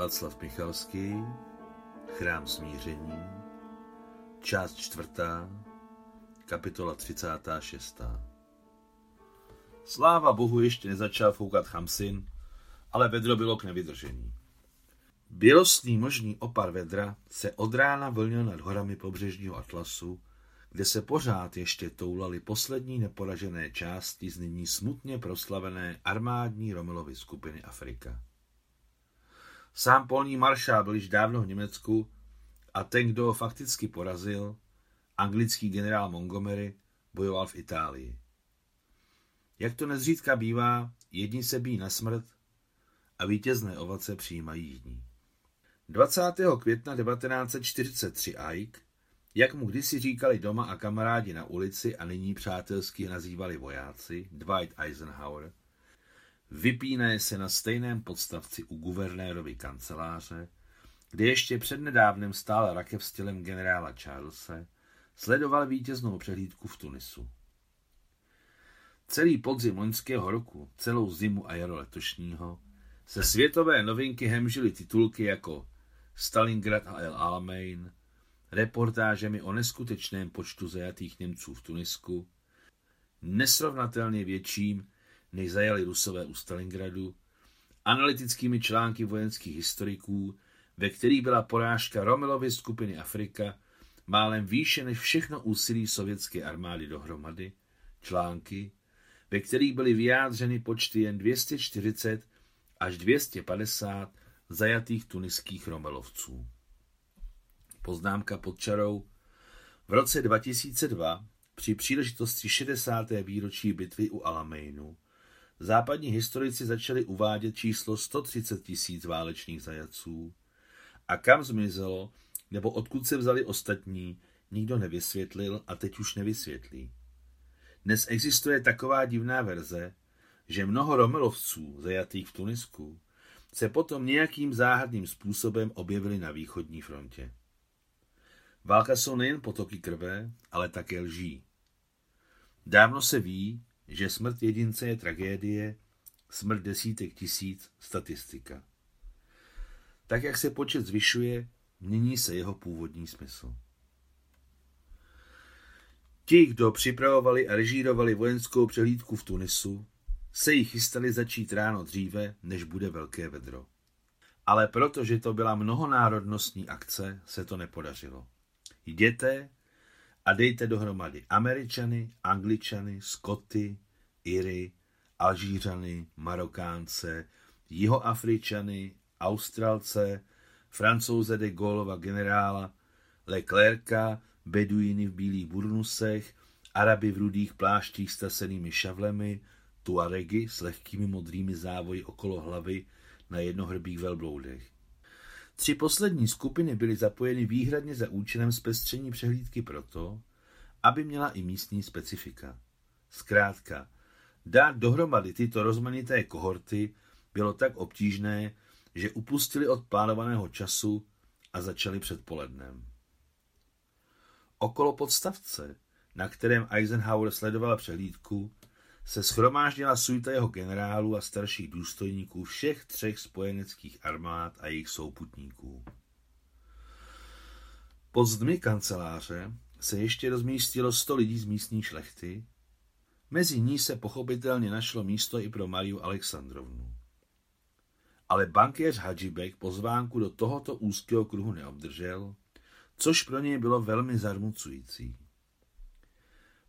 Václav Michalský, Chrám smíření, část čtvrtá, kapitola 36. Sláva Bohu ještě nezačal foukat Chamsin, ale vedro bylo k nevydržení. Bělostný možný opar vedra se od rána vlnil nad horami pobřežního Atlasu, kde se pořád ještě toulaly poslední neporažené části z nyní smutně proslavené armádní Romelovy skupiny Afrika. Sám polní maršál byl již dávno v Německu a ten, kdo ho fakticky porazil, anglický generál Montgomery, bojoval v Itálii. Jak to nezřídka bývá, jedni se bíjí na smrt a vítězné ovace přijímají jiní. 20. května 1943 Ike, jak mu kdysi říkali doma a kamarádi na ulici a nyní přátelsky nazývali vojáci, Dwight Eisenhower, vypínaje se na stejném podstavci u guvernérovy kanceláře, kde ještě přednedávnem stál rakev s tělem generála Charlesa, sledoval vítěznou přehlídku v Tunisu. Celý podzim loňského roku, celou zimu a jaro letošního, se světové novinky hemžily titulky jako Stalingrad a El Alamein, reportážemi o neskutečném počtu zajatých Němců v Tunisku, nesrovnatelně větším než zajali Rusové u Stalingradu, analytickými články vojenských historiků, ve kterých byla porážka Romelovy skupiny Afrika málem výše než všechno úsilí sovětské armády dohromady, články, ve kterých byly vyjádřeny počty jen 240 až 250 zajatých tuniských Romelovců. Poznámka pod čarou. V roce 2002 při příležitosti 60. výročí bitvy u Alameinu západní historici začali uvádět číslo 130 tisíc válečných zajaců. A kam zmizelo, nebo odkud se vzali ostatní, nikdo nevysvětlil a teď už nevysvětlí. Dnes existuje taková divná verze, že mnoho Romelovců zajatých v Tunisku se potom nějakým záhadným způsobem objevili na východní frontě. Válka jsou nejen potoky krve, ale také lží. Dávno se ví, že smrt jedince je tragédie, smrt desítek tisíc statistika. Tak, jak se počet zvyšuje, mění se jeho původní smysl. Ti, kdo připravovali a režírovali vojenskou přehlídku v Tunisu, se jí chystali začít ráno dříve, než bude velké vedro. Ale protože to byla mnohonárodnostní akce, se to nepodařilo. Jděte a dejte dohromady Američany, Angličany, Skoty, Iry, Alžířany, Marokánce, Jihoafričany, Australce, Francouze de Gaulleova generála, Leclerca, Beduiny v bílých burnusech, Araby v rudých pláštích s tasenými šavlemi, Tuaregy s lehkými modrými závoji okolo hlavy na jednohrbých velbloudech. Tři poslední skupiny byly zapojeny výhradně za účelem zpestření přehlídky proto, aby měla i místní specifika. Zkrátka, dát dohromady tyto rozmanité kohorty bylo tak obtížné, že upustili od plánovaného času a začali předpolednem. Okolo podstavce, na kterém Eisenhower sledoval přehlídku, se schromáždila suita jeho generálů a starších důstojníků všech třech spojeneckých armád a jejich souputníků. Pod zdmi kanceláře se ještě rozmístilo sto lidí z místní šlechty, mezi ní se pochopitelně našlo místo i pro Mariu Alexandrovnu. Ale bankéř Hadžibek pozvánku do tohoto úzkého kruhu neobdržel, což pro něj bylo velmi zarmucující.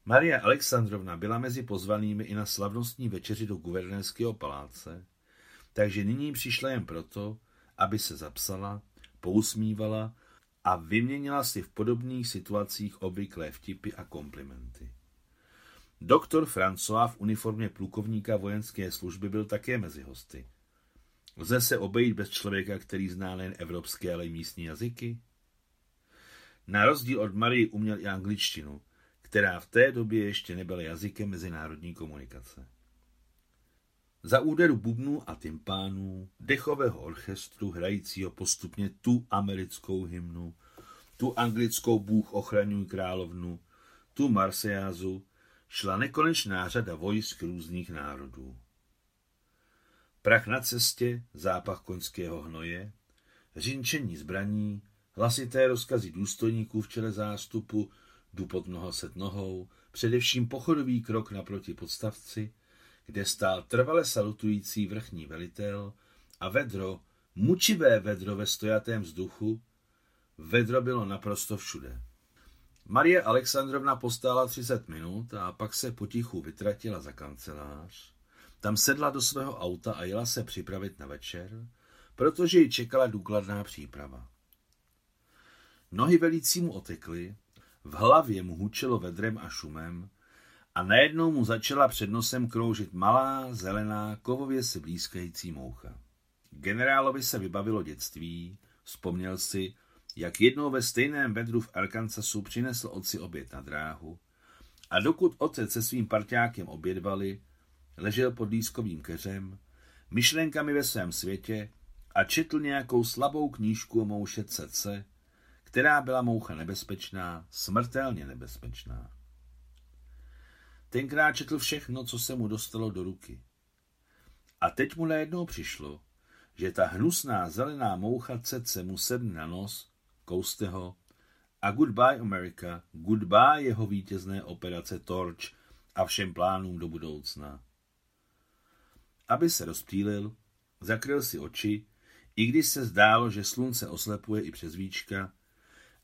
Maria Alexandrovna byla mezi pozvanými i na slavnostní večeři do guvernérského paláce, takže nyní přišla jen proto, aby se zapsala, pousmívala a vyměnila si v podobných situacích obvyklé vtipy a komplimenty. Doktor François v uniformě plukovníka vojenské služby byl také mezi hosty. Lze se obejít bez člověka, který zná nejen evropské, ale i místní jazyky? Na rozdíl od Marie uměl i angličtinu, která v té době ještě nebyla jazykem mezinárodní komunikace. Za úderu bubnů a tympánů, dechového orchestru hrajícího postupně tu americkou hymnu, tu anglickou Bůh ochraňuj královnu, tu Marsejázu, šla nekonečná řada vojsk různých národů. Prach na cestě, zápach koňského hnoje, řinčení zbraní, hlasité rozkazy důstojníků v čele zástupu, jdu pod mnoho set nohou, především pochodový krok naproti podstavci, kde stál trvale salutující vrchní velitel a vedro, mučivé vedro ve stojatém vzduchu, vedro bylo naprosto všude. Marie Alexandrovna postála 30 minut a pak se potichu vytratila za kancelář. Tam sedla do svého auta a jela se připravit na večer, protože ji čekala důkladná příprava. Nohy velícímu otekly, v hlavě mu hučelo vedrem a šumem a najednou mu začala před nosem kroužit malá, zelená, kovově se blízkající moucha. Generálovi se vybavilo dětství, vzpomněl si, jak jednou ve stejném vedru v Arkansasu přinesl otci oběd na dráhu a dokud otec se svým parťákem obědvali, ležel pod lískovým keřem, myšlenkami ve svém světě a četl nějakou slabou knížku o mouše Cece, která byla moucha nebezpečná, smrtelně nebezpečná. Tenkrát četl všechno, co se mu dostalo do ruky. A teď mu najednou přišlo, že ta hnusná zelená moucha Cece mu sedne na nos, kouste ho a Goodbye America, goodbye jeho vítězné operace Torch a všem plánům do budoucna. Aby se rozptýlil, zakryl si oči, i když se zdálo, že slunce oslepuje i přes víčka,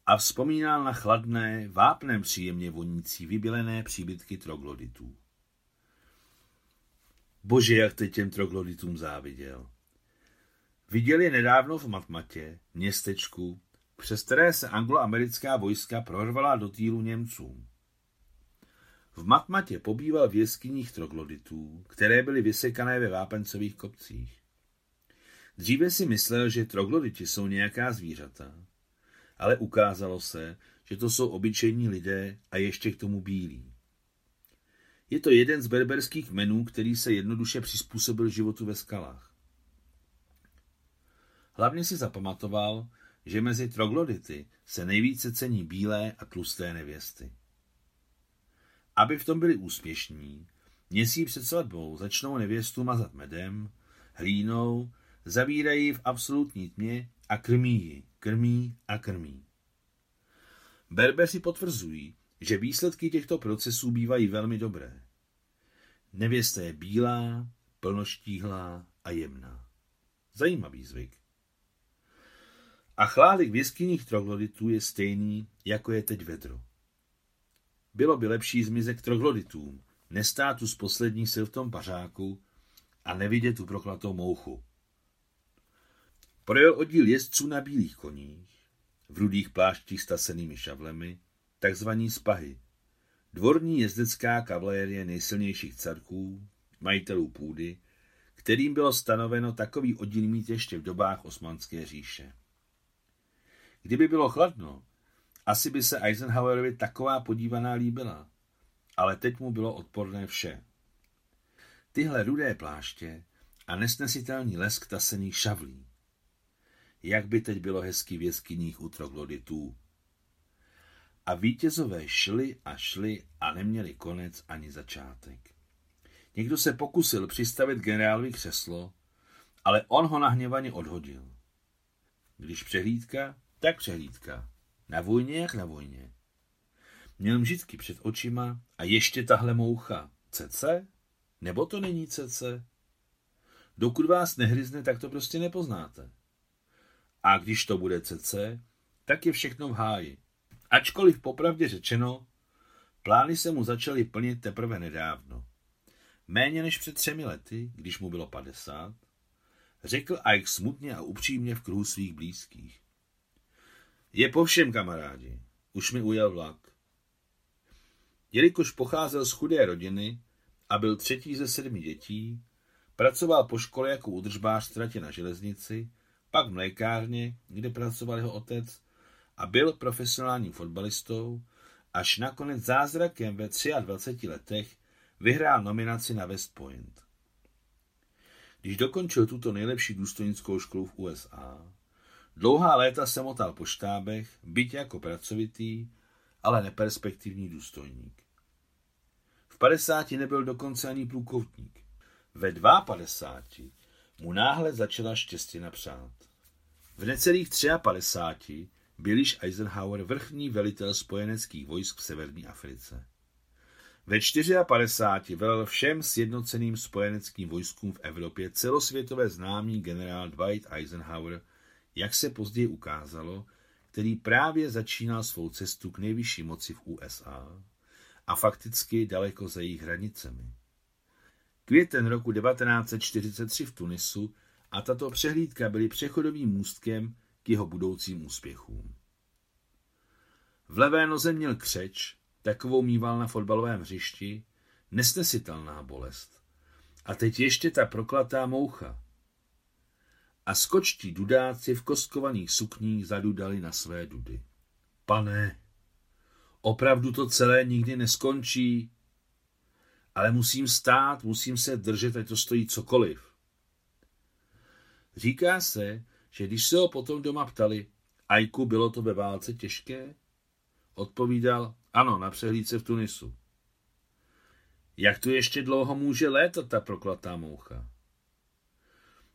a vzpomínal na chladné, vápnem příjemně vonící vybělené příbytky trogloditů. Bože, jak teď těm trogloditům záviděl. Viděl je nedávno v Matmatě, městečku, přes které se angloamerická vojska prorvala do týlu Němcům. V Matmatě pobýval v jeskyních trogloditů, které byly vysekané ve vápencových kopcích. Dříve si myslel, že trogloditi jsou nějaká zvířata, ale ukázalo se, že to jsou obyčejní lidé a ještě k tomu bílí. Je to jeden z berberských menů, který se jednoduše přizpůsobil životu ve skalách. Hlavně si zapamatoval, že mezi troglodity se nejvíce cení bílé a tlusté nevěsty. Aby v tom byli úspěšní, měsíc před svatbou začnou nevěstu mazat medem, hlínou, zavírají v absolutní tmě a krmí ji, krmí a krmí. Berberi potvrzují, že výsledky těchto procesů bývají velmi dobré. Nevěsta je bílá, plnoštíhlá a jemná. Zajímavý zvyk. A chládek v jeskyních trogloditů je stejný, jako je teď vedro. Bylo by lepší zmizet trogloditům, nestát tu z poslední sil v tom pařáku a nevidět tu proklatou mouchu. Projel oddíl jezdců na bílých koních, v rudých pláštích s tasenými šavlemi, takzvaní spahy, dvorní jezdecká kavalérie nejsilnějších carků, majitelů půdy, kterým bylo stanoveno takový oddíl mít ještě v dobách osmanské říše. Kdyby bylo chladno, asi by se Eisenhowerovi taková podívaná líbila, ale teď mu bylo odporné vše. Tyhle rudé pláště a nesnesitelný lesk tasených šavlí. Jak by teď bylo hezky v jeskyních u trogloditů. A vítězové šli a šli a neměli konec ani začátek. Někdo se pokusil přistavit generálovi křeslo, ale on ho nahněvaně odhodil. Když přehlídka, tak přehlídka. Na vojně jak na vojně. Měl mžitky před očima a ještě tahle moucha. Cece? Nebo to není cece? Dokud vás nehryzne, tak to prostě nepoznáte. A když to bude cece, tak je všechno v háji. Ačkoliv popravdě řečeno, plány se mu začaly plnit teprve nedávno. Méně než před třemi lety, když mu bylo padesát, řekl Ike smutně a upřímně v kruhu svých blízkých. Je po všem, kamarádi. Už mi ujel vlak. Jelikož pocházel z chudé rodiny a byl třetí ze sedmi dětí, pracoval po škole jako udržbář tratě na železnici, pak v mlékárně, kde pracoval jeho otec, a byl profesionálním fotbalistou, až nakonec zázrakem ve 23 letech vyhrál nominaci na West Point. Když dokončil tuto nejlepší důstojnickou školu v USA, Dlouhá léta se motal po štábech, byť jako pracovitý, ale neperspektivní důstojník. V 50 nebyl dokonce ani plukovník. Ve 52 mu náhle začala štěstí napřát. V necelých 53 byl již Eisenhower vrchní velitel spojeneckých vojsk v severní Africe. Ve 54 velel všem sjednoceným spojeneckým vojskům v Evropě celosvětové známý generál Dwight Eisenhower, jak se později ukázalo, který právě začínal svou cestu k nejvyšší moci v USA a fakticky daleko za jejich hranicemi. Květen roku 1943 v Tunisu a tato přehlídka byly přechodovým můstkem k jeho budoucím úspěchům. V levé noze měl křeč, takovou mýval na fotbalovém hřišti, nesnesitelná bolest. A teď ještě ta proklatá moucha. A skočtí dudáci v kostkovaných sukních zadudali na své dudy. Pane, opravdu to celé nikdy neskončí, ale musím stát, musím se držet, ať to stojí cokoliv. Říká se, že když se ho potom doma ptali, Ajku, bylo to ve válce těžké? Odpovídal, ano, na přehlídce v Tunisu. Jak tu ještě dlouho může létat ta proklatá moucha?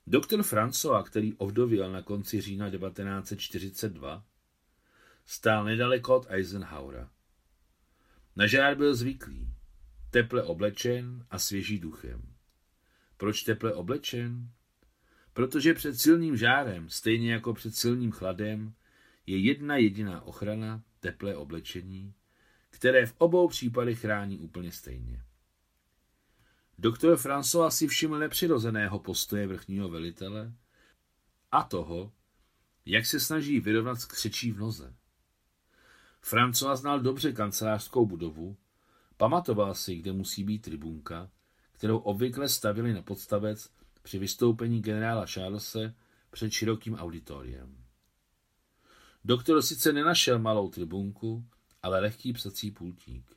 Doktor François, který ovdověl na konci října 1942, stál nedaleko od Eisenhowera. Na žár byl zvyklý, teple oblečen a svěží duchem. Proč teple oblečen? Protože před silným žárem, stejně jako před silným chladem, je jedna jediná ochrana, teplé oblečení, které v obou případech chrání úplně stejně. Doktor François si všiml nepřirozeného postoje vrchního velitele a toho, jak se snaží vyrovnat s křečí v noze. François znal dobře kancelářskou budovu, pamatoval si, kde musí být tribunka, kterou obvykle stavili na podstavec při vystoupení generála Charlese před širokým auditoriem. Doktor sice nenašel malou tribunku, ale lehký psací pultík.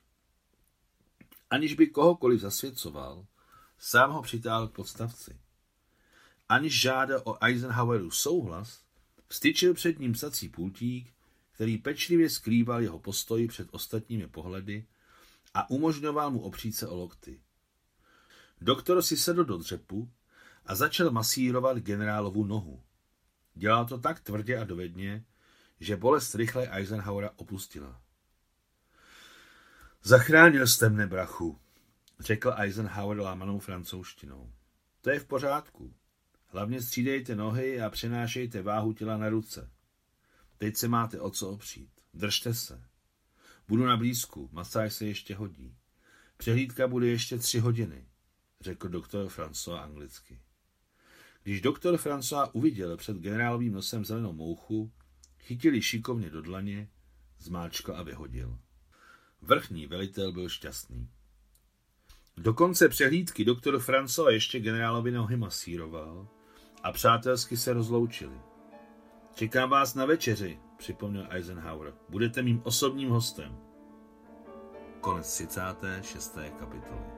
Aniž by kohokoliv zasvěcoval, sám ho přitáhl k podstavci. Aniž žádal o Eisenhoweru souhlas, vstyčil před ním psací pultík, který pečlivě skrýval jeho postoj před ostatními pohledy a umožňoval mu opřít se o lokty. Doktor si sedl do dřepu a začal masírovat generálovu nohu. Dělal to tak tvrdě a dovedně, že bolest rychle Eisenhowera opustila. Zachránil jste mne, brachu, řekl Eisenhower lámanou francouzštinou. To je v pořádku. Hlavně střídejte nohy a přenášejte váhu těla na ruce. Teď se máte o co opřít. Držte se. Budu na blízku, masáž se ještě hodí. Přehlídka bude ještě tři hodiny, řekl doktor François anglicky. Když doktor François uviděl před generálovým nosem zelenou mouchu, chytili šikovně do dlaně, zmáčkl a vyhodil. Vrchní velitel byl šťastný. Do konce přehlídky doktor François ještě generálovi nohy masíroval a přátelsky se rozloučili. Čekám vás na večeři, připomněl Eisenhower. Budete mým osobním hostem. Konec 36. kapitoly.